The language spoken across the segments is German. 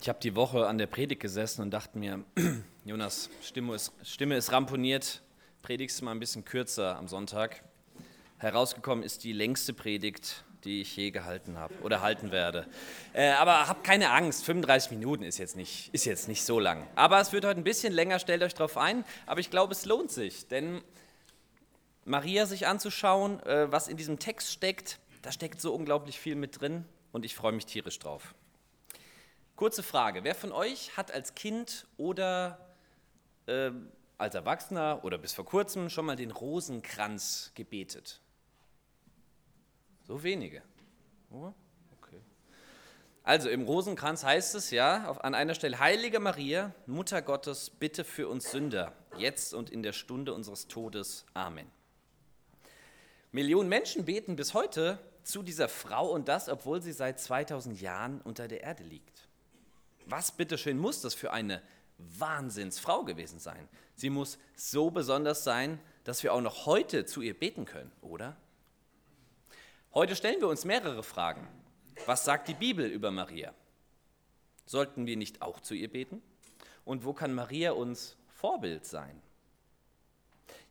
Ich habe die Woche an der Predigt gesessen und dachte mir, Jonas, Stimme ist, Stimme ist ramponiert, predigst du mal ein bisschen kürzer am Sonntag. Herausgekommen ist die längste Predigt, die ich je gehalten habe oder halten werde. Äh, aber habt keine Angst, 35 Minuten ist jetzt, nicht, ist jetzt nicht so lang. Aber es wird heute ein bisschen länger, stellt euch darauf ein. Aber ich glaube, es lohnt sich, denn Maria sich anzuschauen, äh, was in diesem Text steckt, da steckt so unglaublich viel mit drin und ich freue mich tierisch drauf. Kurze Frage, wer von euch hat als Kind oder äh, als Erwachsener oder bis vor kurzem schon mal den Rosenkranz gebetet? So wenige. Oh, okay. Also im Rosenkranz heißt es ja an einer Stelle, Heilige Maria, Mutter Gottes, bitte für uns Sünder, jetzt und in der Stunde unseres Todes. Amen. Millionen Menschen beten bis heute zu dieser Frau und das, obwohl sie seit 2000 Jahren unter der Erde liegt. Was bitteschön muss das für eine Wahnsinnsfrau gewesen sein? Sie muss so besonders sein, dass wir auch noch heute zu ihr beten können, oder? Heute stellen wir uns mehrere Fragen. Was sagt die Bibel über Maria? Sollten wir nicht auch zu ihr beten? Und wo kann Maria uns Vorbild sein?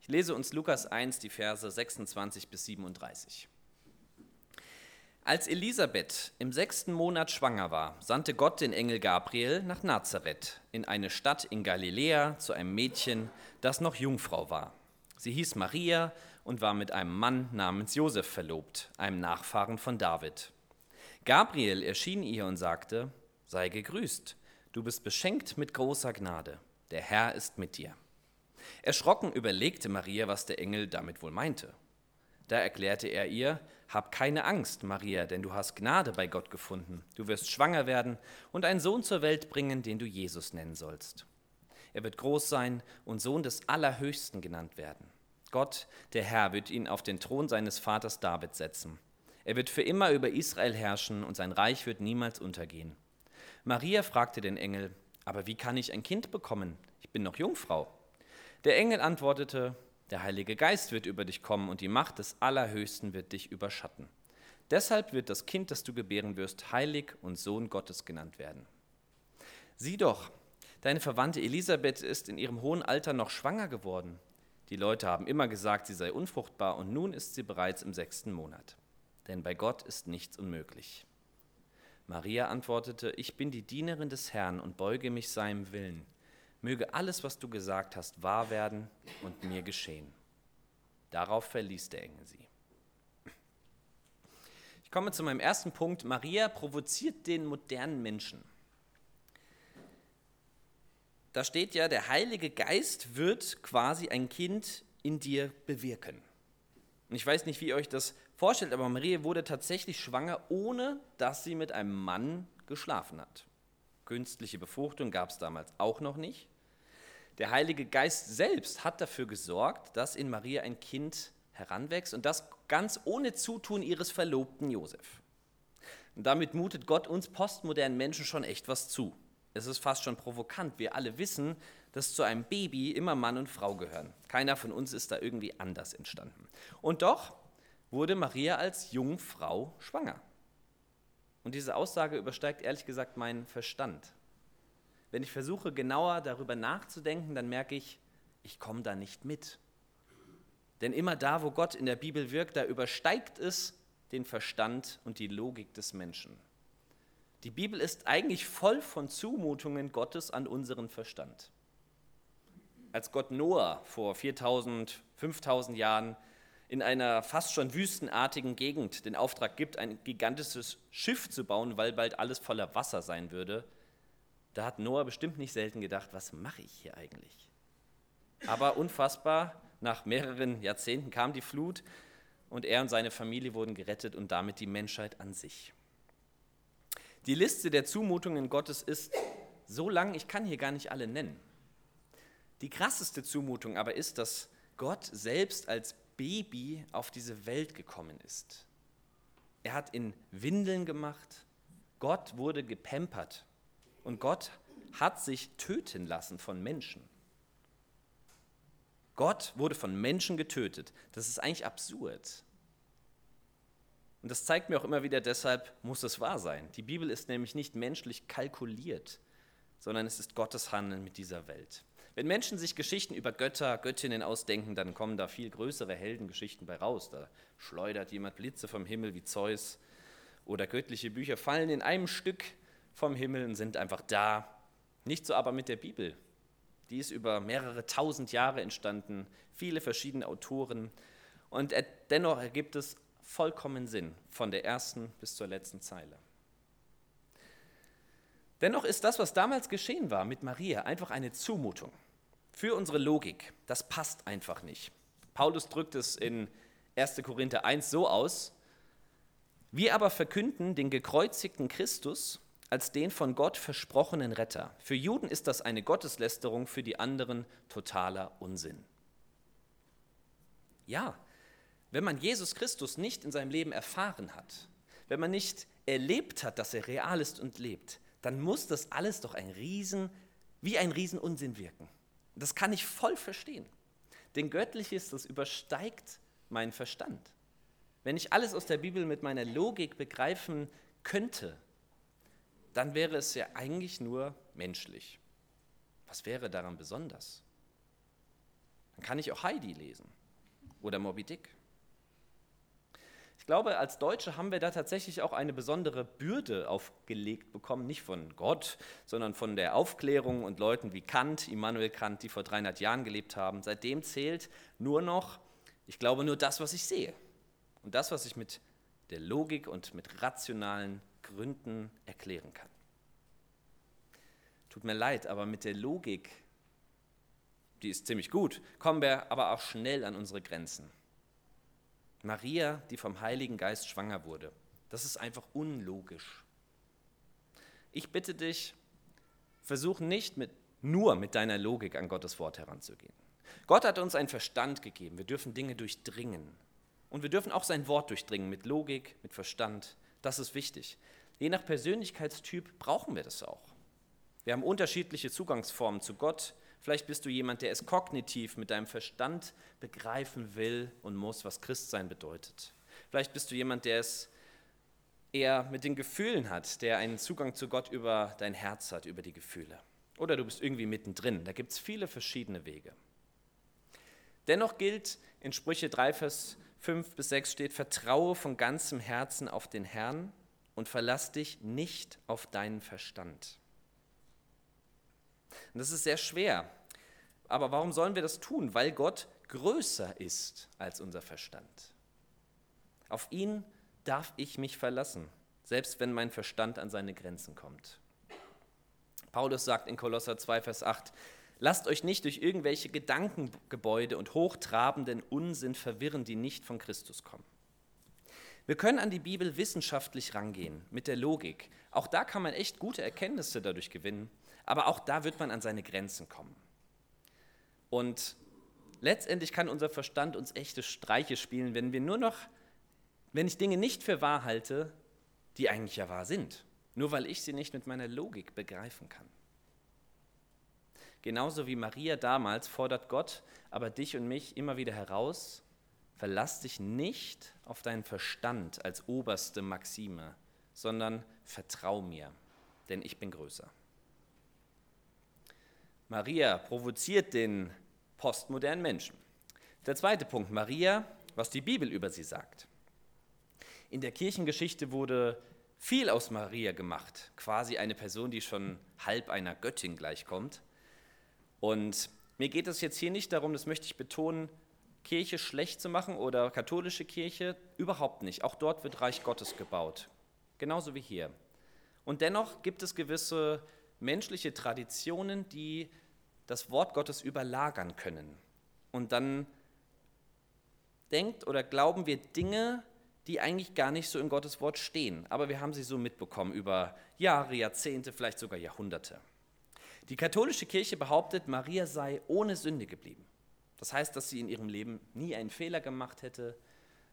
Ich lese uns Lukas 1, die Verse 26 bis 37. Als Elisabeth im sechsten Monat schwanger war, sandte Gott den Engel Gabriel nach Nazareth, in eine Stadt in Galiläa, zu einem Mädchen, das noch Jungfrau war. Sie hieß Maria und war mit einem Mann namens Josef verlobt, einem Nachfahren von David. Gabriel erschien ihr und sagte: Sei gegrüßt, du bist beschenkt mit großer Gnade, der Herr ist mit dir. Erschrocken überlegte Maria, was der Engel damit wohl meinte. Da erklärte er ihr, Hab keine Angst, Maria, denn du hast Gnade bei Gott gefunden. Du wirst schwanger werden und einen Sohn zur Welt bringen, den du Jesus nennen sollst. Er wird groß sein und Sohn des Allerhöchsten genannt werden. Gott, der Herr, wird ihn auf den Thron seines Vaters David setzen. Er wird für immer über Israel herrschen und sein Reich wird niemals untergehen. Maria fragte den Engel, aber wie kann ich ein Kind bekommen? Ich bin noch Jungfrau. Der Engel antwortete, der Heilige Geist wird über dich kommen und die Macht des Allerhöchsten wird dich überschatten. Deshalb wird das Kind, das du gebären wirst, heilig und Sohn Gottes genannt werden. Sieh doch, deine Verwandte Elisabeth ist in ihrem hohen Alter noch schwanger geworden. Die Leute haben immer gesagt, sie sei unfruchtbar und nun ist sie bereits im sechsten Monat. Denn bei Gott ist nichts unmöglich. Maria antwortete, ich bin die Dienerin des Herrn und beuge mich seinem Willen möge alles, was du gesagt hast, wahr werden und mir geschehen. Darauf verließ der Engel sie. Ich komme zu meinem ersten Punkt. Maria provoziert den modernen Menschen. Da steht ja, der Heilige Geist wird quasi ein Kind in dir bewirken. Und ich weiß nicht, wie ihr euch das vorstellt, aber Maria wurde tatsächlich schwanger, ohne dass sie mit einem Mann geschlafen hat. Künstliche Befruchtung gab es damals auch noch nicht. Der Heilige Geist selbst hat dafür gesorgt, dass in Maria ein Kind heranwächst und das ganz ohne Zutun ihres Verlobten Josef. Und damit mutet Gott uns postmodernen Menschen schon echt was zu. Es ist fast schon provokant. Wir alle wissen, dass zu einem Baby immer Mann und Frau gehören. Keiner von uns ist da irgendwie anders entstanden. Und doch wurde Maria als Jungfrau schwanger. Und diese Aussage übersteigt ehrlich gesagt meinen Verstand. Wenn ich versuche genauer darüber nachzudenken, dann merke ich, ich komme da nicht mit. Denn immer da, wo Gott in der Bibel wirkt, da übersteigt es den Verstand und die Logik des Menschen. Die Bibel ist eigentlich voll von Zumutungen Gottes an unseren Verstand. Als Gott Noah vor 4000, 5000 Jahren in einer fast schon wüstenartigen Gegend den Auftrag gibt, ein gigantisches Schiff zu bauen, weil bald alles voller Wasser sein würde, da hat Noah bestimmt nicht selten gedacht, was mache ich hier eigentlich? Aber unfassbar, nach mehreren Jahrzehnten kam die Flut und er und seine Familie wurden gerettet und damit die Menschheit an sich. Die Liste der Zumutungen Gottes ist so lang, ich kann hier gar nicht alle nennen. Die krasseste Zumutung aber ist, dass Gott selbst als Baby auf diese Welt gekommen ist. Er hat in Windeln gemacht. Gott wurde gepempert. Und Gott hat sich töten lassen von Menschen. Gott wurde von Menschen getötet. Das ist eigentlich absurd. Und Und das zeigt mir auch immer wieder, deshalb muss es wahr sein. Die Bibel ist nämlich nicht menschlich kalkuliert, sondern es ist Gottes Handeln mit dieser Welt. Wenn Menschen sich Geschichten über Götter, Göttinnen ausdenken, dann kommen da viel größere Heldengeschichten bei raus. Da schleudert jemand Blitze vom Himmel wie Zeus oder göttliche Bücher fallen in einem Stück vom Himmel und sind einfach da. Nicht so aber mit der Bibel. Die ist über mehrere tausend Jahre entstanden, viele verschiedene Autoren und dennoch ergibt es vollkommen Sinn von der ersten bis zur letzten Zeile. Dennoch ist das, was damals geschehen war mit Maria, einfach eine Zumutung für unsere Logik. Das passt einfach nicht. Paulus drückt es in 1. Korinther 1 so aus, wir aber verkünden den gekreuzigten Christus als den von Gott versprochenen Retter. Für Juden ist das eine Gotteslästerung, für die anderen totaler Unsinn. Ja, wenn man Jesus Christus nicht in seinem Leben erfahren hat, wenn man nicht erlebt hat, dass er real ist und lebt, dann muss das alles doch ein Riesen, wie ein Riesenunsinn wirken. Das kann ich voll verstehen. Denn Göttliches, das übersteigt meinen Verstand. Wenn ich alles aus der Bibel mit meiner Logik begreifen könnte, dann wäre es ja eigentlich nur menschlich. Was wäre daran besonders? Dann kann ich auch Heidi lesen oder Moby Dick. Ich glaube, als Deutsche haben wir da tatsächlich auch eine besondere Bürde aufgelegt bekommen, nicht von Gott, sondern von der Aufklärung und Leuten wie Kant, Immanuel Kant, die vor 300 Jahren gelebt haben. Seitdem zählt nur noch, ich glaube, nur das, was ich sehe. Und das, was ich mit der Logik und mit rationalen Gründen erklären kann. Tut mir leid, aber mit der Logik, die ist ziemlich gut, kommen wir aber auch schnell an unsere Grenzen. Maria, die vom Heiligen Geist schwanger wurde. Das ist einfach unlogisch. Ich bitte dich, versuch nicht mit, nur mit deiner Logik an Gottes Wort heranzugehen. Gott hat uns einen Verstand gegeben. Wir dürfen Dinge durchdringen. Und wir dürfen auch sein Wort durchdringen mit Logik, mit Verstand. Das ist wichtig. Je nach Persönlichkeitstyp brauchen wir das auch. Wir haben unterschiedliche Zugangsformen zu Gott. Vielleicht bist du jemand, der es kognitiv mit deinem Verstand begreifen will und muss, was Christsein bedeutet. Vielleicht bist du jemand, der es eher mit den Gefühlen hat, der einen Zugang zu Gott über dein Herz hat, über die Gefühle. Oder du bist irgendwie mittendrin. Da gibt es viele verschiedene Wege. Dennoch gilt in Sprüche 3, Vers 5 bis 6 steht, vertraue von ganzem Herzen auf den Herrn und verlass dich nicht auf deinen Verstand. Und das ist sehr schwer. Aber warum sollen wir das tun? Weil Gott größer ist als unser Verstand. Auf ihn darf ich mich verlassen, selbst wenn mein Verstand an seine Grenzen kommt. Paulus sagt in Kolosser 2, Vers 8, Lasst euch nicht durch irgendwelche Gedankengebäude und hochtrabenden Unsinn verwirren, die nicht von Christus kommen. Wir können an die Bibel wissenschaftlich rangehen, mit der Logik. Auch da kann man echt gute Erkenntnisse dadurch gewinnen, aber auch da wird man an seine Grenzen kommen. Und letztendlich kann unser Verstand uns echte Streiche spielen, wenn wir nur noch, wenn ich Dinge nicht für wahr halte, die eigentlich ja wahr sind, nur weil ich sie nicht mit meiner Logik begreifen kann. Genauso wie Maria damals fordert Gott aber dich und mich immer wieder heraus, verlass dich nicht auf deinen Verstand als oberste Maxime, sondern vertrau mir, denn ich bin größer. Maria provoziert den postmodernen Menschen. Der zweite Punkt, Maria, was die Bibel über sie sagt. In der Kirchengeschichte wurde viel aus Maria gemacht, quasi eine Person, die schon halb einer Göttin gleichkommt. Und mir geht es jetzt hier nicht darum, das möchte ich betonen, Kirche schlecht zu machen oder katholische Kirche, überhaupt nicht. Auch dort wird Reich Gottes gebaut, genauso wie hier. Und dennoch gibt es gewisse menschliche Traditionen, die das Wort Gottes überlagern können. Und dann denkt oder glauben wir Dinge, die eigentlich gar nicht so in Gottes Wort stehen. Aber wir haben sie so mitbekommen über Jahre, Jahrzehnte, vielleicht sogar Jahrhunderte. Die katholische Kirche behauptet, Maria sei ohne Sünde geblieben. Das heißt, dass sie in ihrem Leben nie einen Fehler gemacht hätte,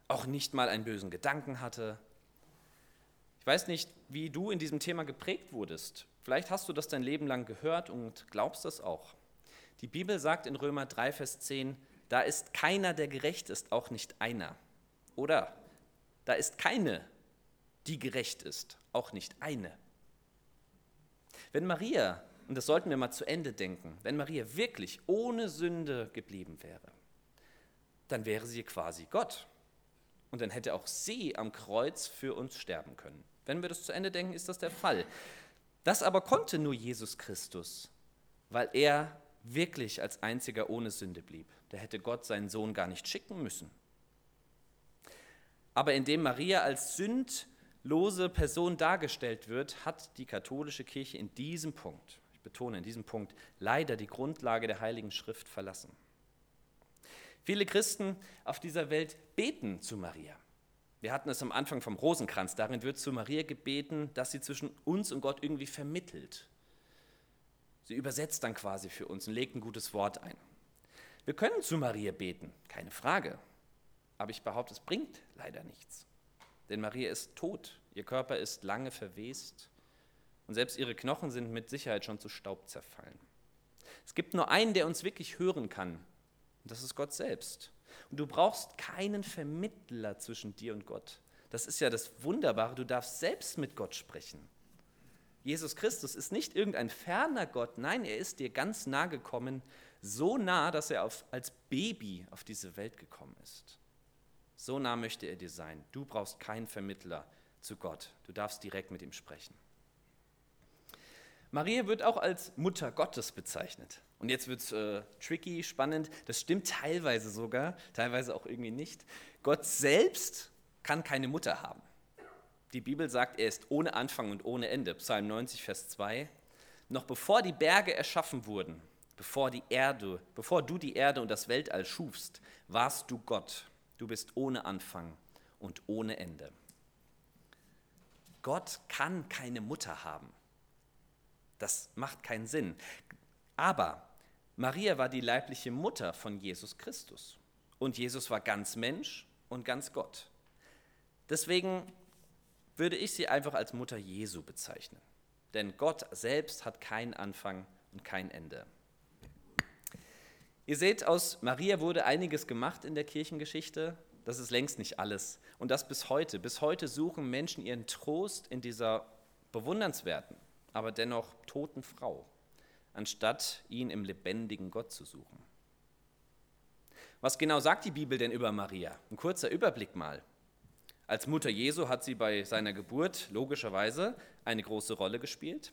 auch nicht mal einen bösen Gedanken hatte. Ich weiß nicht, wie du in diesem Thema geprägt wurdest. Vielleicht hast du das dein Leben lang gehört und glaubst das auch. Die Bibel sagt in Römer 3, Vers 10, da ist keiner, der gerecht ist, auch nicht einer. Oder Da ist keine, die gerecht ist, auch nicht eine. Wenn Maria, und das sollten wir mal zu Ende denken, wenn Maria wirklich ohne Sünde geblieben wäre, dann wäre sie quasi Gott. Und dann hätte auch sie am Kreuz für uns sterben können. Wenn wir das zu Ende denken, ist das der Fall. Das aber konnte nur Jesus Christus, weil er wirklich als einziger ohne Sünde blieb. Da hätte Gott seinen Sohn gar nicht schicken müssen. Aber indem Maria als sündlose Person dargestellt wird, hat die katholische Kirche in diesem Punkt, ich betone in diesem Punkt, leider die Grundlage der Heiligen Schrift verlassen. Viele Christen auf dieser Welt beten zu Maria. Wir hatten es am Anfang vom Rosenkranz. Darin wird zu Maria gebeten, dass sie zwischen uns und Gott irgendwie vermittelt. Sie übersetzt dann quasi für uns und legt ein gutes Wort ein. Wir können zu Maria beten, keine Frage. Aber ich behaupte, es bringt leider nichts. Denn Maria ist tot, ihr Körper ist lange verwest und selbst ihre Knochen sind mit Sicherheit schon zu Staub zerfallen. Es gibt nur einen, der uns wirklich hören kann, und das ist Gott selbst. Und du brauchst keinen Vermittler zwischen dir und Gott. Das ist ja das Wunderbare, du darfst selbst mit Gott sprechen. Jesus Christus ist nicht irgendein ferner Gott, nein, er ist dir ganz nah gekommen, so nah, dass er auf, als Baby auf diese Welt gekommen ist. So nah möchte er dir sein. Du brauchst keinen Vermittler zu Gott, du darfst direkt mit ihm sprechen. Maria wird auch als Mutter Gottes bezeichnet. Und jetzt wird es äh, tricky, spannend. Das stimmt teilweise sogar, teilweise auch irgendwie nicht. Gott selbst kann keine Mutter haben. Die Bibel sagt, er ist ohne Anfang und ohne Ende. Psalm 90, Vers 2. Noch bevor die Berge erschaffen wurden, bevor die Erde, bevor du die Erde und das Weltall schufst, warst du Gott. Du bist ohne Anfang und ohne Ende. Gott kann keine Mutter haben. Das macht keinen Sinn. Aber Maria war die leibliche Mutter von Jesus Christus. Und Jesus war ganz Mensch und ganz Gott. Deswegen würde ich sie einfach als Mutter Jesu bezeichnen. Denn Gott selbst hat keinen Anfang und kein Ende. Ihr seht, aus Maria wurde einiges gemacht in der Kirchengeschichte. Das ist längst nicht alles. Und das bis heute. Bis heute suchen Menschen ihren Trost in dieser bewundernswerten, aber dennoch toten Frau, anstatt ihn im lebendigen Gott zu suchen. Was genau sagt die Bibel denn über Maria? Ein kurzer Überblick mal. Als Mutter Jesu hat sie bei seiner Geburt logischerweise eine große Rolle gespielt.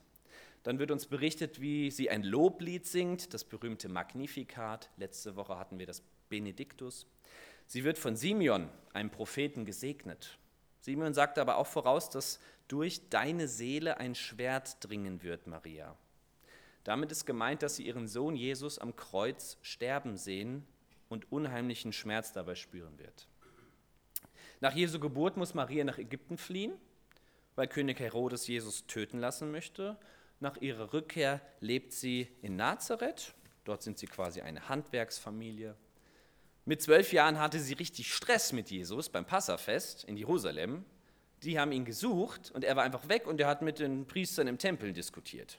Dann wird uns berichtet, wie sie ein Loblied singt, das berühmte Magnificat. Letzte Woche hatten wir das Benediktus. Sie wird von Simeon, einem Propheten, gesegnet. Simeon sagt aber auch voraus, dass durch deine Seele ein Schwert dringen wird, Maria. Damit ist gemeint, dass sie ihren Sohn Jesus am Kreuz sterben sehen und unheimlichen Schmerz dabei spüren wird. Nach Jesu Geburt muss Maria nach Ägypten fliehen, weil König Herodes Jesus töten lassen möchte. Nach ihrer Rückkehr lebt sie in Nazareth. Dort sind sie quasi eine Handwerksfamilie. Mit zwölf Jahren hatte sie richtig Stress mit Jesus beim Passafest in Jerusalem. Die haben ihn gesucht und er war einfach weg und er hat mit den Priestern im Tempel diskutiert.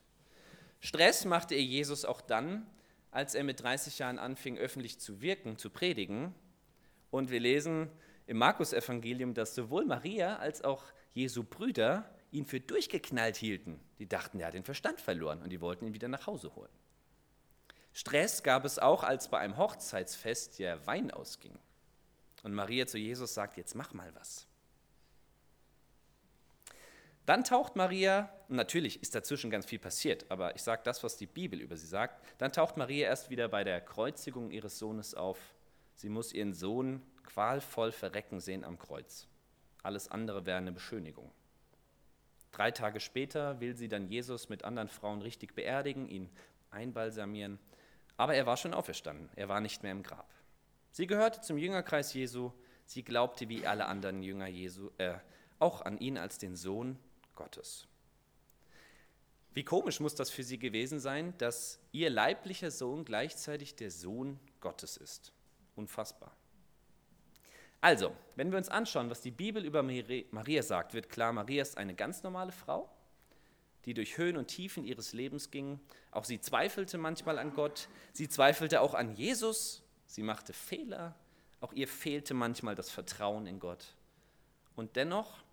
Stress machte ihr Jesus auch dann, als er mit 30 Jahren anfing, öffentlich zu wirken, zu predigen. Und wir lesen, im Markus-Evangelium, dass sowohl Maria als auch Jesu Brüder ihn für durchgeknallt hielten. Die dachten, er hat den Verstand verloren und die wollten ihn wieder nach Hause holen. Stress gab es auch, als bei einem Hochzeitsfest der Wein ausging. Und Maria zu Jesus sagt, jetzt mach mal was. Dann taucht Maria, und natürlich ist dazwischen ganz viel passiert, aber ich sage das, was die Bibel über sie sagt, dann taucht Maria erst wieder bei der Kreuzigung ihres Sohnes auf. Sie muss ihren Sohn qualvoll verrecken sehen am Kreuz. Alles andere wäre eine Beschönigung. Drei Tage später will sie dann Jesus mit anderen Frauen richtig beerdigen, ihn einbalsamieren. Aber er war schon auferstanden, er war nicht mehr im Grab. Sie gehörte zum Jüngerkreis Jesu, sie glaubte wie alle anderen Jünger Jesu äh, auch an ihn als den Sohn Gottes. Wie komisch muss das für sie gewesen sein, dass ihr leiblicher Sohn gleichzeitig der Sohn Gottes ist. Unfassbar. Also, wenn wir uns anschauen, was die Bibel über Maria sagt, wird klar, Maria ist eine ganz normale Frau, die durch Höhen und Tiefen ihres Lebens ging. Auch sie zweifelte manchmal an Gott, sie zweifelte auch an Jesus, sie machte Fehler, auch ihr fehlte manchmal das Vertrauen in Gott. Und dennoch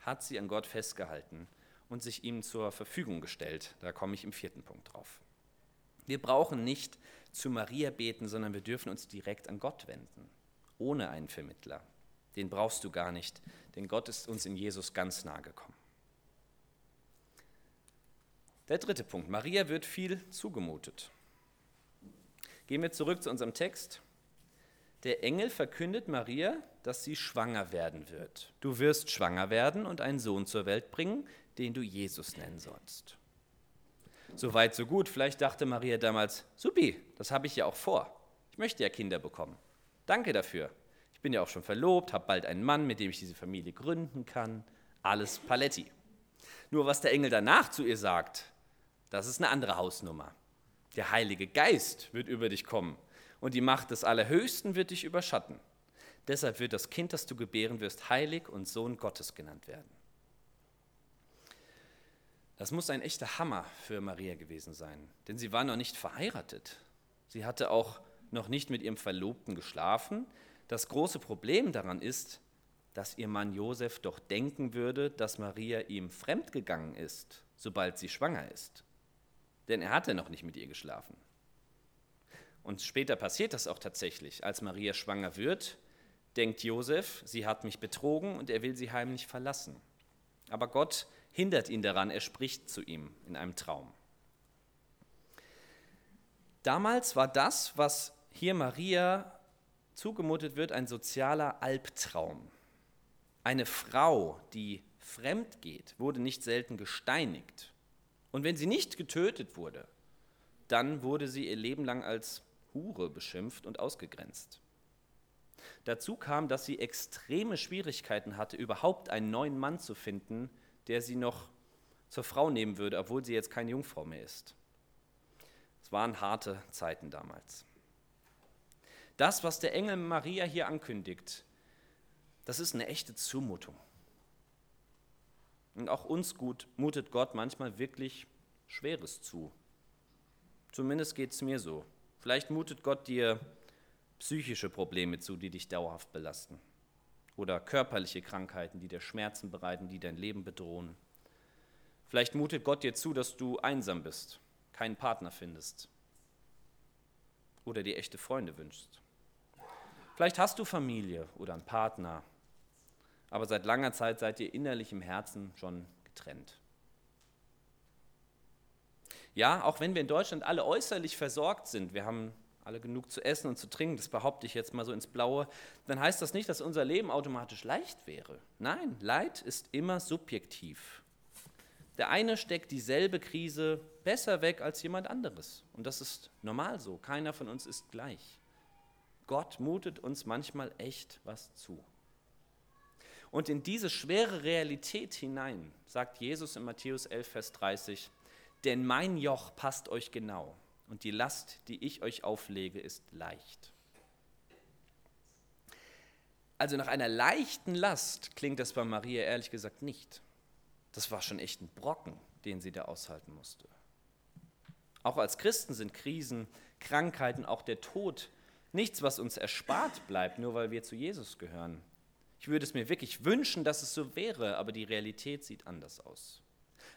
hat sie an Gott festgehalten und sich ihm zur Verfügung gestellt. Da komme ich im vierten Punkt drauf. Wir brauchen nicht zu Maria beten, sondern wir dürfen uns direkt an Gott wenden, ohne einen Vermittler. Den brauchst du gar nicht, denn Gott ist uns in Jesus ganz nahe gekommen. Der dritte Punkt. Maria wird viel zugemutet. Gehen wir zurück zu unserem Text. Der Engel verkündet Maria, dass sie schwanger werden wird. Du wirst schwanger werden und einen Sohn zur Welt bringen, den du Jesus nennen sollst. Soweit, so gut. Vielleicht dachte Maria damals, supi, das habe ich ja auch vor. Ich möchte ja Kinder bekommen. Danke dafür. Ich bin ja auch schon verlobt, habe bald einen Mann, mit dem ich diese Familie gründen kann. Alles Paletti. Nur was der Engel danach zu ihr sagt, das ist eine andere Hausnummer. Der Heilige Geist wird über dich kommen und die Macht des Allerhöchsten wird dich überschatten. Deshalb wird das Kind, das du gebären wirst, heilig und Sohn Gottes genannt werden. Das muss ein echter Hammer für Maria gewesen sein, denn sie war noch nicht verheiratet. Sie hatte auch noch nicht mit ihrem Verlobten geschlafen. Das große Problem daran ist, dass ihr Mann Josef doch denken würde, dass Maria ihm fremdgegangen ist, sobald sie schwanger ist. Denn er hatte noch nicht mit ihr geschlafen. Und später passiert das auch tatsächlich. Als Maria schwanger wird, denkt Josef, sie hat mich betrogen und er will sie heimlich verlassen. Aber Gott hindert ihn daran, er spricht zu ihm in einem Traum. Damals war das, was hier Maria zugemutet wird, ein sozialer Albtraum. Eine Frau, die fremd geht, wurde nicht selten gesteinigt. Und wenn sie nicht getötet wurde, dann wurde sie ihr Leben lang als Hure beschimpft und ausgegrenzt. Dazu kam, dass sie extreme Schwierigkeiten hatte, überhaupt einen neuen Mann zu finden, der sie noch zur Frau nehmen würde, obwohl sie jetzt keine Jungfrau mehr ist. Es waren harte Zeiten damals. Das, was der Engel Maria hier ankündigt, das ist eine echte Zumutung. Und auch uns gut mutet Gott manchmal wirklich Schweres zu. Zumindest geht es mir so. Vielleicht mutet Gott dir psychische Probleme zu, die dich dauerhaft belasten oder körperliche Krankheiten, die dir Schmerzen bereiten, die dein Leben bedrohen. Vielleicht mutet Gott dir zu, dass du einsam bist, keinen Partner findest oder dir echte Freunde wünschst. Vielleicht hast du Familie oder einen Partner, aber seit langer Zeit seid ihr innerlich im Herzen schon getrennt. Ja, auch wenn wir in Deutschland alle äußerlich versorgt sind, wir haben alle genug zu essen und zu trinken, das behaupte ich jetzt mal so ins Blaue, dann heißt das nicht, dass unser Leben automatisch leicht wäre. Nein, Leid ist immer subjektiv. Der eine steckt dieselbe Krise besser weg als jemand anderes. Und das ist normal so. Keiner von uns ist gleich. Gott mutet uns manchmal echt was zu. Und in diese schwere Realität hinein sagt Jesus in Matthäus 11, Vers 30, denn mein Joch passt euch genau und die Last, die ich euch auflege, ist leicht. Also nach einer leichten Last klingt das bei Maria ehrlich gesagt nicht. Das war schon echt ein Brocken, den sie da aushalten musste. Auch als Christen sind Krisen, Krankheiten, auch der Tod nichts, was uns erspart bleibt, nur weil wir zu Jesus gehören. Ich würde es mir wirklich wünschen, dass es so wäre, aber die Realität sieht anders aus.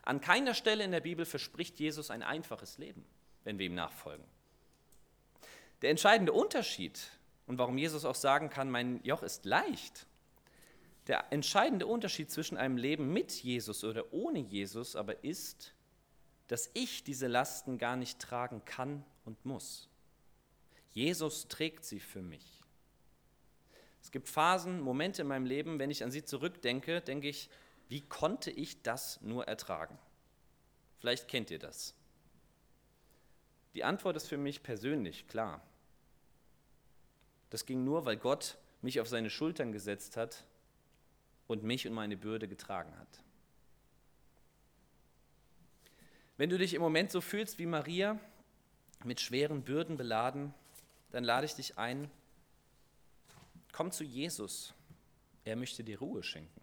An keiner Stelle in der Bibel verspricht Jesus ein einfaches Leben wenn wir ihm nachfolgen. Der entscheidende Unterschied und warum Jesus auch sagen kann, mein Joch ist leicht, der entscheidende Unterschied zwischen einem Leben mit Jesus oder ohne Jesus aber ist, dass ich diese Lasten gar nicht tragen kann und muss. Jesus trägt sie für mich. Es gibt Phasen, Momente in meinem Leben, wenn ich an sie zurückdenke, denke ich, wie konnte ich das nur ertragen? Vielleicht kennt ihr das. Die Antwort ist für mich persönlich klar. Das ging nur, weil Gott mich auf seine Schultern gesetzt hat und mich und meine Bürde getragen hat. Wenn du dich im Moment so fühlst wie Maria, mit schweren Bürden beladen, dann lade ich dich ein, komm zu Jesus. Er möchte dir Ruhe schenken.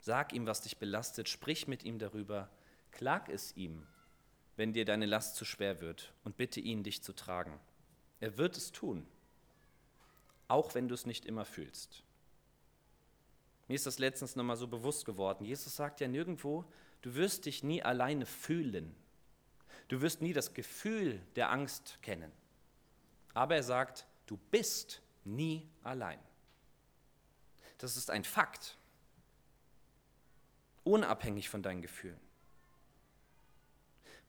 Sag ihm, was dich belastet, sprich mit ihm darüber, klag es ihm wenn dir deine Last zu schwer wird und bitte ihn, dich zu tragen. Er wird es tun, auch wenn du es nicht immer fühlst. Mir ist das letztens nochmal so bewusst geworden. Jesus sagt ja nirgendwo, du wirst dich nie alleine fühlen. Du wirst nie das Gefühl der Angst kennen. Aber er sagt, du bist nie allein. Das ist ein Fakt, unabhängig von deinen Gefühlen.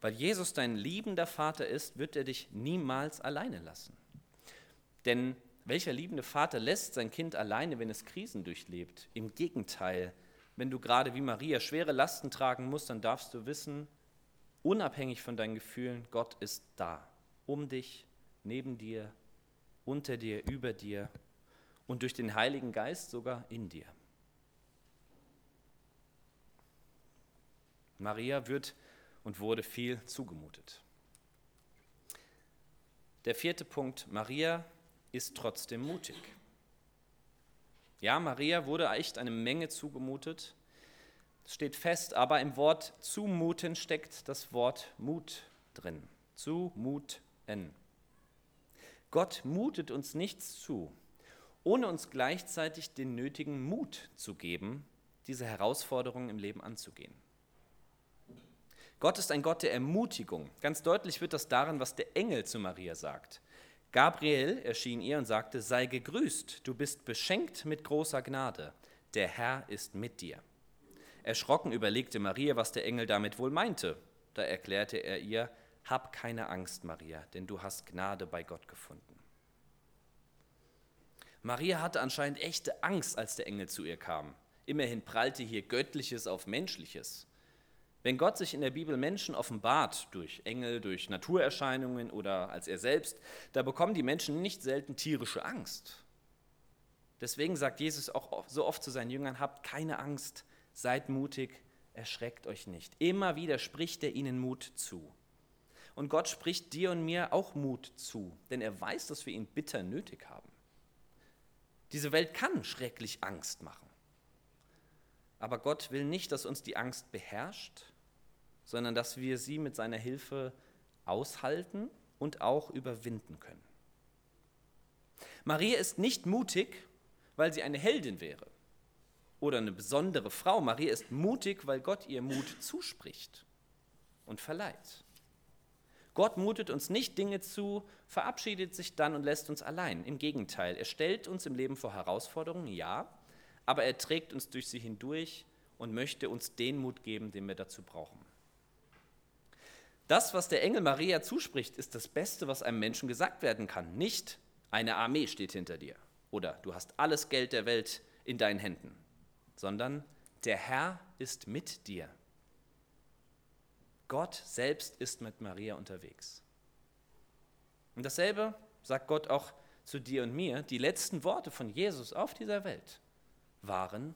Weil Jesus dein liebender Vater ist, wird er dich niemals alleine lassen. Denn welcher liebende Vater lässt sein Kind alleine, wenn es Krisen durchlebt? Im Gegenteil, wenn du gerade wie Maria schwere Lasten tragen musst, dann darfst du wissen, unabhängig von deinen Gefühlen, Gott ist da, um dich, neben dir, unter dir, über dir und durch den Heiligen Geist sogar in dir. Maria wird und wurde viel zugemutet. Der vierte Punkt, Maria ist trotzdem mutig. Ja, Maria wurde echt eine Menge zugemutet. Es steht fest, aber im Wort zumuten steckt das Wort Mut drin. Zumuten. Gott mutet uns nichts zu, ohne uns gleichzeitig den nötigen Mut zu geben, diese Herausforderungen im Leben anzugehen. Gott ist ein Gott der Ermutigung. Ganz deutlich wird das darin, was der Engel zu Maria sagt. Gabriel erschien ihr und sagte, sei gegrüßt, du bist beschenkt mit großer Gnade, der Herr ist mit dir. Erschrocken überlegte Maria, was der Engel damit wohl meinte. Da erklärte er ihr, hab keine Angst, Maria, denn du hast Gnade bei Gott gefunden. Maria hatte anscheinend echte Angst, als der Engel zu ihr kam. Immerhin prallte hier Göttliches auf Menschliches. Wenn Gott sich in der Bibel Menschen offenbart, durch Engel, durch Naturerscheinungen oder als er selbst, da bekommen die Menschen nicht selten tierische Angst. Deswegen sagt Jesus auch so oft zu seinen Jüngern, habt keine Angst, seid mutig, erschreckt euch nicht. Immer wieder spricht er ihnen Mut zu. Und Gott spricht dir und mir auch Mut zu, denn er weiß, dass wir ihn bitter nötig haben. Diese Welt kann schrecklich Angst machen. Aber Gott will nicht, dass uns die Angst beherrscht, sondern dass wir sie mit seiner Hilfe aushalten und auch überwinden können. Maria ist nicht mutig, weil sie eine Heldin wäre oder eine besondere Frau. Maria ist mutig, weil Gott ihr Mut zuspricht und verleiht. Gott mutet uns nicht Dinge zu, verabschiedet sich dann und lässt uns allein. Im Gegenteil, er stellt uns im Leben vor Herausforderungen, ja, aber er trägt uns durch sie hindurch und möchte uns den Mut geben, den wir dazu brauchen. Das, was der Engel Maria zuspricht, ist das Beste, was einem Menschen gesagt werden kann. Nicht eine Armee steht hinter dir oder du hast alles Geld der Welt in deinen Händen, sondern der Herr ist mit dir. Gott selbst ist mit Maria unterwegs. Und dasselbe sagt Gott auch zu dir und mir. Die letzten Worte von Jesus auf dieser Welt waren,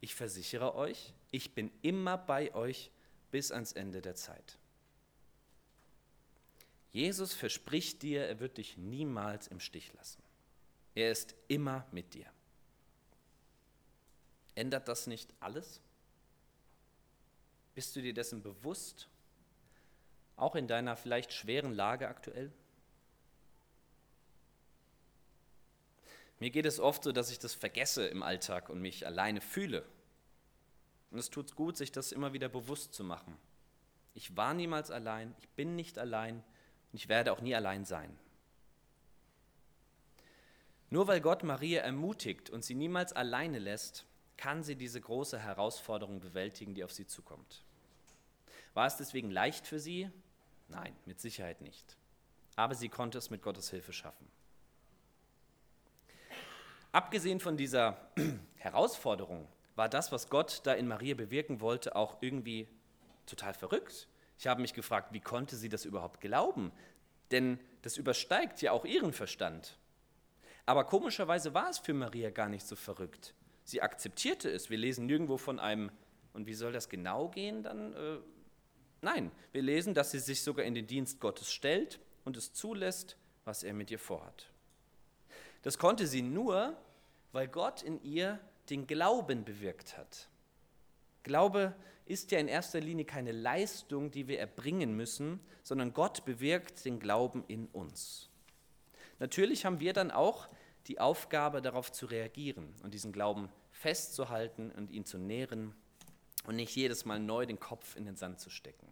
ich versichere euch, ich bin immer bei euch bis ans Ende der Zeit. Jesus verspricht dir, er wird dich niemals im Stich lassen. Er ist immer mit dir. Ändert das nicht alles? Bist du dir dessen bewusst, auch in deiner vielleicht schweren Lage aktuell? Mir geht es oft so, dass ich das vergesse im Alltag und mich alleine fühle. Und es tut gut, sich das immer wieder bewusst zu machen. Ich war niemals allein, ich bin nicht allein und ich werde auch nie allein sein. Nur weil Gott Maria ermutigt und sie niemals alleine lässt, kann sie diese große Herausforderung bewältigen, die auf sie zukommt. War es deswegen leicht für sie? Nein, mit Sicherheit nicht. Aber sie konnte es mit Gottes Hilfe schaffen. Abgesehen von dieser Herausforderung war das, was Gott da in Maria bewirken wollte, auch irgendwie total verrückt. Ich habe mich gefragt, wie konnte sie das überhaupt glauben? Denn das übersteigt ja auch ihren Verstand. Aber komischerweise war es für Maria gar nicht so verrückt. Sie akzeptierte es. Wir lesen nirgendwo von einem, und wie soll das genau gehen dann? Nein, wir lesen, dass sie sich sogar in den Dienst Gottes stellt und es zulässt, was er mit ihr vorhat. Das konnte sie nur, weil Gott in ihr den Glauben bewirkt hat. Glaube ist ja in erster Linie keine Leistung, die wir erbringen müssen, sondern Gott bewirkt den Glauben in uns. Natürlich haben wir dann auch die Aufgabe, darauf zu reagieren und diesen Glauben festzuhalten und ihn zu nähren und nicht jedes Mal neu den Kopf in den Sand zu stecken.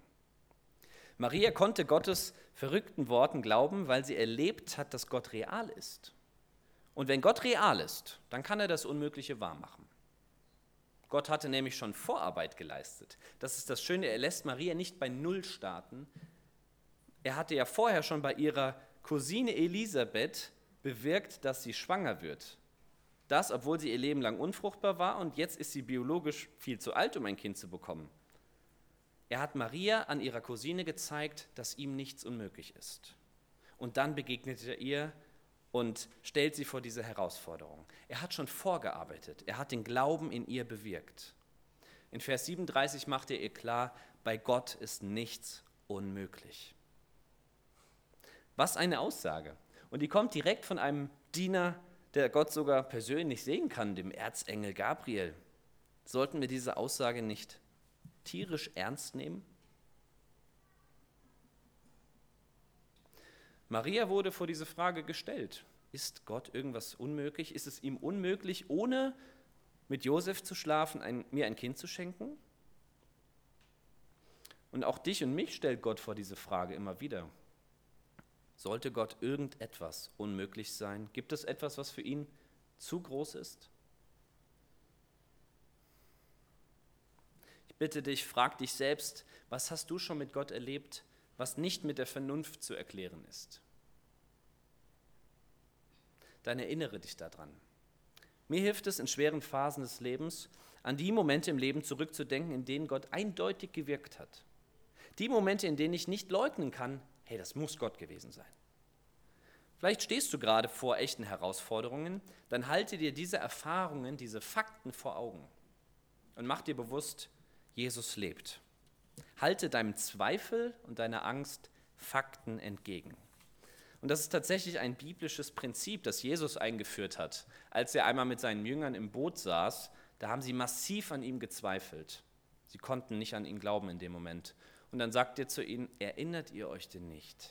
Maria konnte Gottes verrückten Worten glauben, weil sie erlebt hat, dass Gott real ist. Und wenn Gott real ist, dann kann er das Unmögliche wahrmachen. Gott hatte nämlich schon Vorarbeit geleistet. Das ist das Schöne, er lässt Maria nicht bei Null starten. Er hatte ja vorher schon bei ihrer Cousine Elisabeth bewirkt, dass sie schwanger wird. Das, obwohl sie ihr Leben lang unfruchtbar war und jetzt ist sie biologisch viel zu alt, um ein Kind zu bekommen. Er hat Maria an ihrer Cousine gezeigt, dass ihm nichts unmöglich ist. Und dann begegnet er ihr und stellt sie vor diese Herausforderung. Er hat schon vorgearbeitet, er hat den Glauben in ihr bewirkt. In Vers 37 macht er ihr klar, bei Gott ist nichts unmöglich. Was eine Aussage. Und die kommt direkt von einem Diener, der Gott sogar persönlich sehen kann, dem Erzengel Gabriel. Sollten wir diese Aussage nicht tierisch ernst nehmen? Maria wurde vor diese Frage gestellt. Ist Gott irgendwas unmöglich? Ist es ihm unmöglich, ohne mit Josef zu schlafen, ein, mir ein Kind zu schenken? Und auch dich und mich stellt Gott vor diese Frage immer wieder. Sollte Gott irgendetwas unmöglich sein? Gibt es etwas, was für ihn zu groß ist? Ich bitte dich, frag dich selbst, was hast du schon mit Gott erlebt, was nicht mit der Vernunft zu erklären ist? Dann erinnere dich daran. Mir hilft es in schweren Phasen des Lebens, an die Momente im Leben zurückzudenken, in denen Gott eindeutig gewirkt hat. Die Momente, in denen ich nicht leugnen kann, hey, das muss Gott gewesen sein. Vielleicht stehst du gerade vor echten Herausforderungen, dann halte dir diese Erfahrungen, diese Fakten vor Augen und mach dir bewusst, Jesus lebt. Halte deinem Zweifel und deiner Angst Fakten entgegen. Und das ist tatsächlich ein biblisches Prinzip, das Jesus eingeführt hat. Als er einmal mit seinen Jüngern im Boot saß, da haben sie massiv an ihm gezweifelt. Sie konnten nicht an ihn glauben in dem Moment. Und dann sagt er zu ihnen, erinnert ihr euch denn nicht?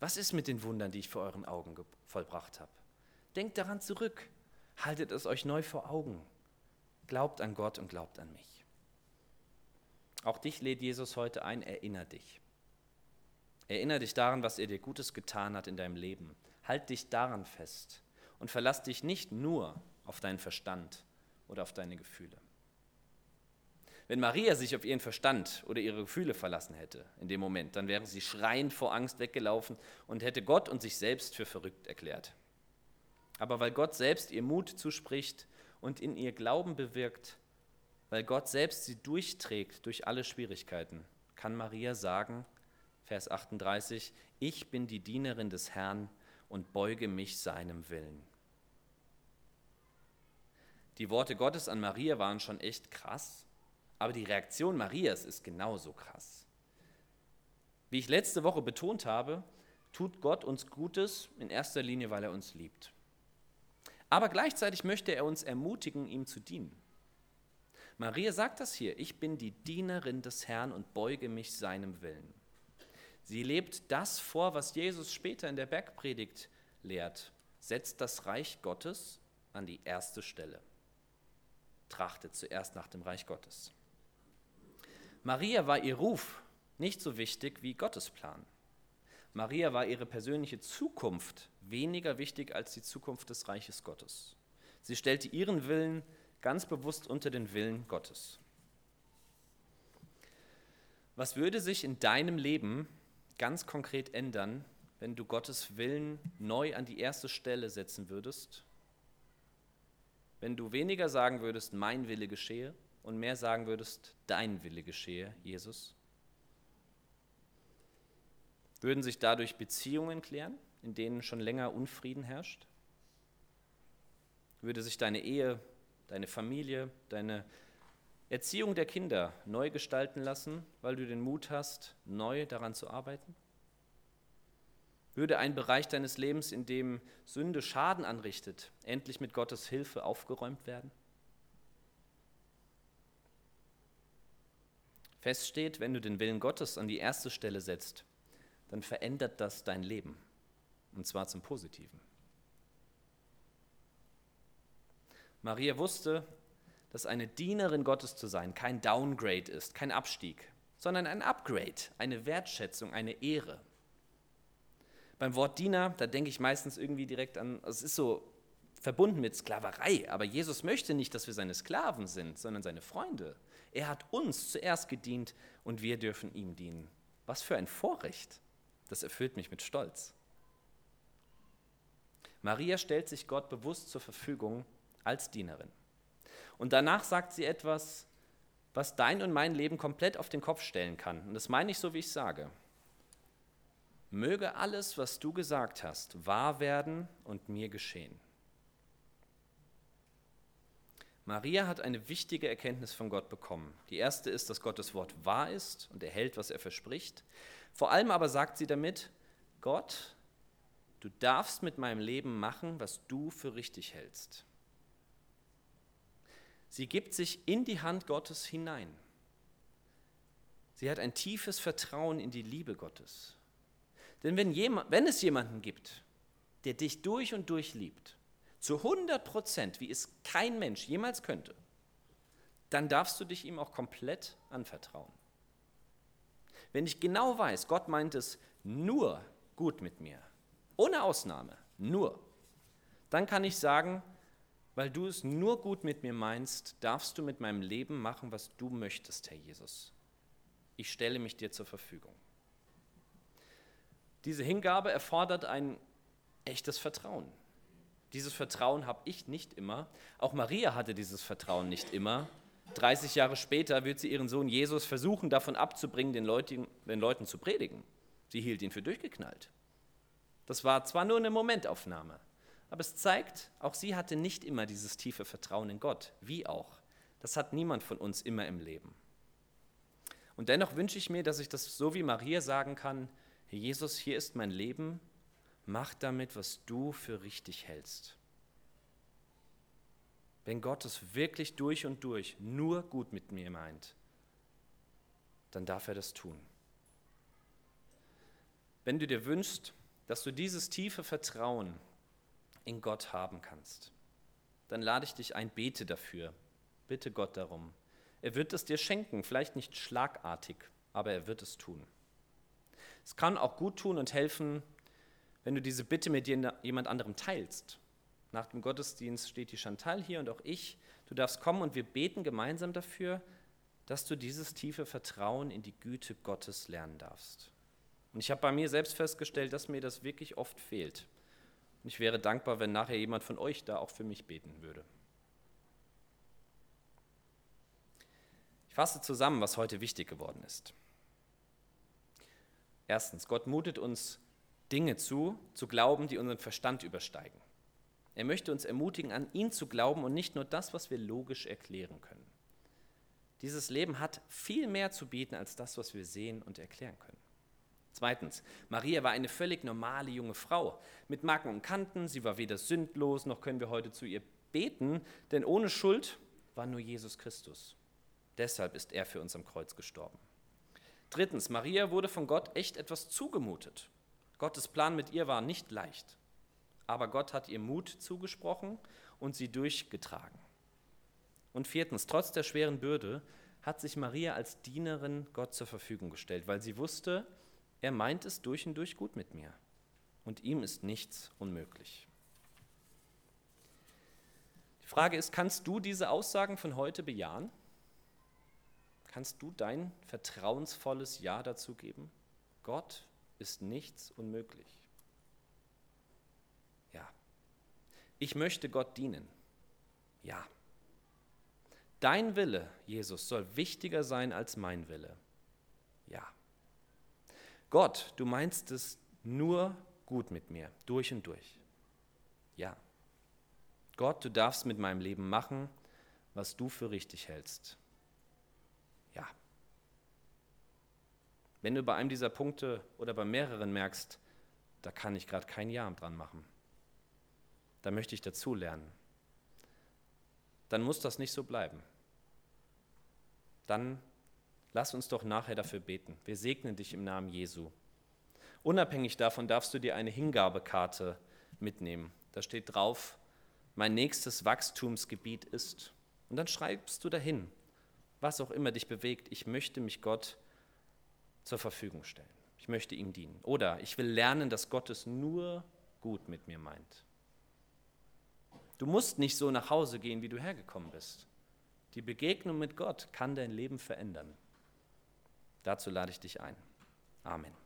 Was ist mit den Wundern, die ich vor euren Augen vollbracht habe? Denkt daran zurück, haltet es euch neu vor Augen. Glaubt an Gott und glaubt an mich. Auch dich lädt Jesus heute ein, erinnere dich. Erinnere dich daran, was er dir Gutes getan hat in deinem Leben. Halt dich daran fest und verlass dich nicht nur auf deinen Verstand oder auf deine Gefühle. Wenn Maria sich auf ihren Verstand oder ihre Gefühle verlassen hätte in dem Moment, dann wäre sie schreiend vor Angst weggelaufen und hätte Gott und sich selbst für verrückt erklärt. Aber weil Gott selbst ihr Mut zuspricht und in ihr Glauben bewirkt, weil Gott selbst sie durchträgt durch alle Schwierigkeiten, kann Maria sagen, Vers 38, ich bin die Dienerin des Herrn und beuge mich seinem Willen. Die Worte Gottes an Maria waren schon echt krass, aber die Reaktion Marias ist genauso krass. Wie ich letzte Woche betont habe, tut Gott uns Gutes in erster Linie, weil er uns liebt. Aber gleichzeitig möchte er uns ermutigen, ihm zu dienen. Maria sagt das hier, ich bin die Dienerin des Herrn und beuge mich seinem Willen. Sie lebt das vor, was Jesus später in der Bergpredigt lehrt. Setzt das Reich Gottes an die erste Stelle. Trachtet zuerst nach dem Reich Gottes. Maria war ihr Ruf nicht so wichtig wie Gottes Plan. Maria war ihre persönliche Zukunft weniger wichtig als die Zukunft des Reiches Gottes. Sie stellte ihren Willen ganz bewusst unter den Willen Gottes. Was würde sich in deinem Leben ganz konkret ändern, wenn du Gottes Willen neu an die erste Stelle setzen würdest? Wenn du weniger sagen würdest, mein Wille geschehe, und mehr sagen würdest, dein Wille geschehe, Jesus? Würden sich dadurch Beziehungen klären, in denen schon länger Unfrieden herrscht? Würde sich deine Ehe, deine Familie, deine Erziehung der Kinder neu gestalten lassen, weil du den Mut hast, neu daran zu arbeiten? Würde ein Bereich deines Lebens, in dem Sünde Schaden anrichtet, endlich mit Gottes Hilfe aufgeräumt werden? Feststeht, wenn du den Willen Gottes an die erste Stelle setzt, dann verändert das dein Leben. Und zwar zum Positiven. Maria wusste, dass eine Dienerin Gottes zu sein kein Downgrade ist, kein Abstieg, sondern ein Upgrade, eine Wertschätzung, eine Ehre. Beim Wort Diener, da denke ich meistens irgendwie direkt an, es ist so verbunden mit Sklaverei, aber Jesus möchte nicht, dass wir seine Sklaven sind, sondern seine Freunde. Er hat uns zuerst gedient und wir dürfen ihm dienen. Was für ein Vorrecht. Das erfüllt mich mit Stolz. Maria stellt sich Gott bewusst zur Verfügung als Dienerin. Und danach sagt sie etwas, was dein und mein Leben komplett auf den Kopf stellen kann. Und das meine ich so, wie ich sage. Möge alles, was du gesagt hast, wahr werden und mir geschehen. Maria hat eine wichtige Erkenntnis von Gott bekommen. Die erste ist, dass Gottes Wort wahr ist und er hält, was er verspricht. Vor allem aber sagt sie damit, Gott, du darfst mit meinem Leben machen, was du für richtig hältst. Sie gibt sich in die Hand Gottes hinein. Sie hat ein tiefes Vertrauen in die Liebe Gottes. Denn wenn, jemand, wenn es jemanden gibt, der dich durch und durch liebt, zu 100 Prozent, wie es kein Mensch jemals könnte, dann darfst du dich ihm auch komplett anvertrauen. Wenn ich genau weiß, Gott meint es nur gut mit mir, ohne Ausnahme, nur, dann kann ich sagen, weil du es nur gut mit mir meinst, darfst du mit meinem Leben machen, was du möchtest, Herr Jesus. Ich stelle mich dir zur Verfügung. Diese Hingabe erfordert ein echtes Vertrauen. Dieses Vertrauen habe ich nicht immer. Auch Maria hatte dieses Vertrauen nicht immer. 30 Jahre später wird sie ihren Sohn Jesus versuchen, davon abzubringen, den Leuten, den Leuten zu predigen. Sie hielt ihn für durchgeknallt. Das war zwar nur eine Momentaufnahme, aber es zeigt, auch sie hatte nicht immer dieses tiefe Vertrauen in Gott, wie auch. Das hat niemand von uns immer im Leben. Und dennoch wünsche ich mir, dass ich das so wie Maria sagen kann, Jesus, hier ist mein Leben, mach damit, was du für richtig hältst. Wenn Gott es wirklich durch und durch nur gut mit mir meint, dann darf er das tun. Wenn du dir wünschst, dass du dieses tiefe Vertrauen in Gott haben kannst, dann lade ich dich ein, bete dafür. Bitte Gott darum. Er wird es dir schenken, vielleicht nicht schlagartig, aber er wird es tun. Es kann auch gut tun und helfen, wenn du diese Bitte mit jemand anderem teilst. Nach dem Gottesdienst steht die Chantal hier und auch ich. Du darfst kommen und wir beten gemeinsam dafür, dass du dieses tiefe Vertrauen in die Güte Gottes lernen darfst. Und ich habe bei mir selbst festgestellt, dass mir das wirklich oft fehlt. Und ich wäre dankbar, wenn nachher jemand von euch da auch für mich beten würde. Ich fasse zusammen, was heute wichtig geworden ist. Erstens, Gott mutet uns Dinge zu, zu glauben, die unseren Verstand übersteigen. Er möchte uns ermutigen, an ihn zu glauben und nicht nur das, was wir logisch erklären können. Dieses Leben hat viel mehr zu bieten als das, was wir sehen und erklären können. Zweitens, Maria war eine völlig normale junge Frau mit Marken und Kanten. Sie war weder sündlos, noch können wir heute zu ihr beten, denn ohne Schuld war nur Jesus Christus. Deshalb ist er für uns am Kreuz gestorben. Drittens, Maria wurde von Gott echt etwas zugemutet. Gottes Plan mit ihr war nicht leicht, aber Gott hat ihr Mut zugesprochen und sie durchgetragen. Und viertens, trotz der schweren Bürde hat sich Maria als Dienerin Gott zur Verfügung gestellt, weil sie wusste, er meint es durch und durch gut mit mir. Und ihm ist nichts unmöglich. Die Frage ist, kannst du diese Aussagen von heute bejahen? Kannst du dein vertrauensvolles Ja dazu geben? Gott ist nichts unmöglich. Ja. Ich möchte Gott dienen. Ja. Dein Wille, Jesus, soll wichtiger sein als mein Wille. Ja. Gott, du meinst es nur gut mit mir, durch und durch. Ja. Gott, du darfst mit meinem Leben machen, was du für richtig hältst. Ja. Wenn du bei einem dieser Punkte oder bei mehreren merkst, da kann ich gerade kein Ja dran machen, dann möchte ich dazu lernen. Dann muss das nicht so bleiben. Dann Lass uns doch nachher dafür beten. Wir segnen dich im Namen Jesu. Unabhängig davon darfst du dir eine Hingabekarte mitnehmen. Da steht drauf, mein nächstes Wachstumsgebiet ist. Und dann schreibst du dahin, was auch immer dich bewegt, ich möchte mich Gott zur Verfügung stellen. Ich möchte ihm dienen. Oder ich will lernen, dass Gott es nur gut mit mir meint. Du musst nicht so nach Hause gehen, wie du hergekommen bist. Die Begegnung mit Gott kann dein Leben verändern. Dazu lade ich dich ein. Amen.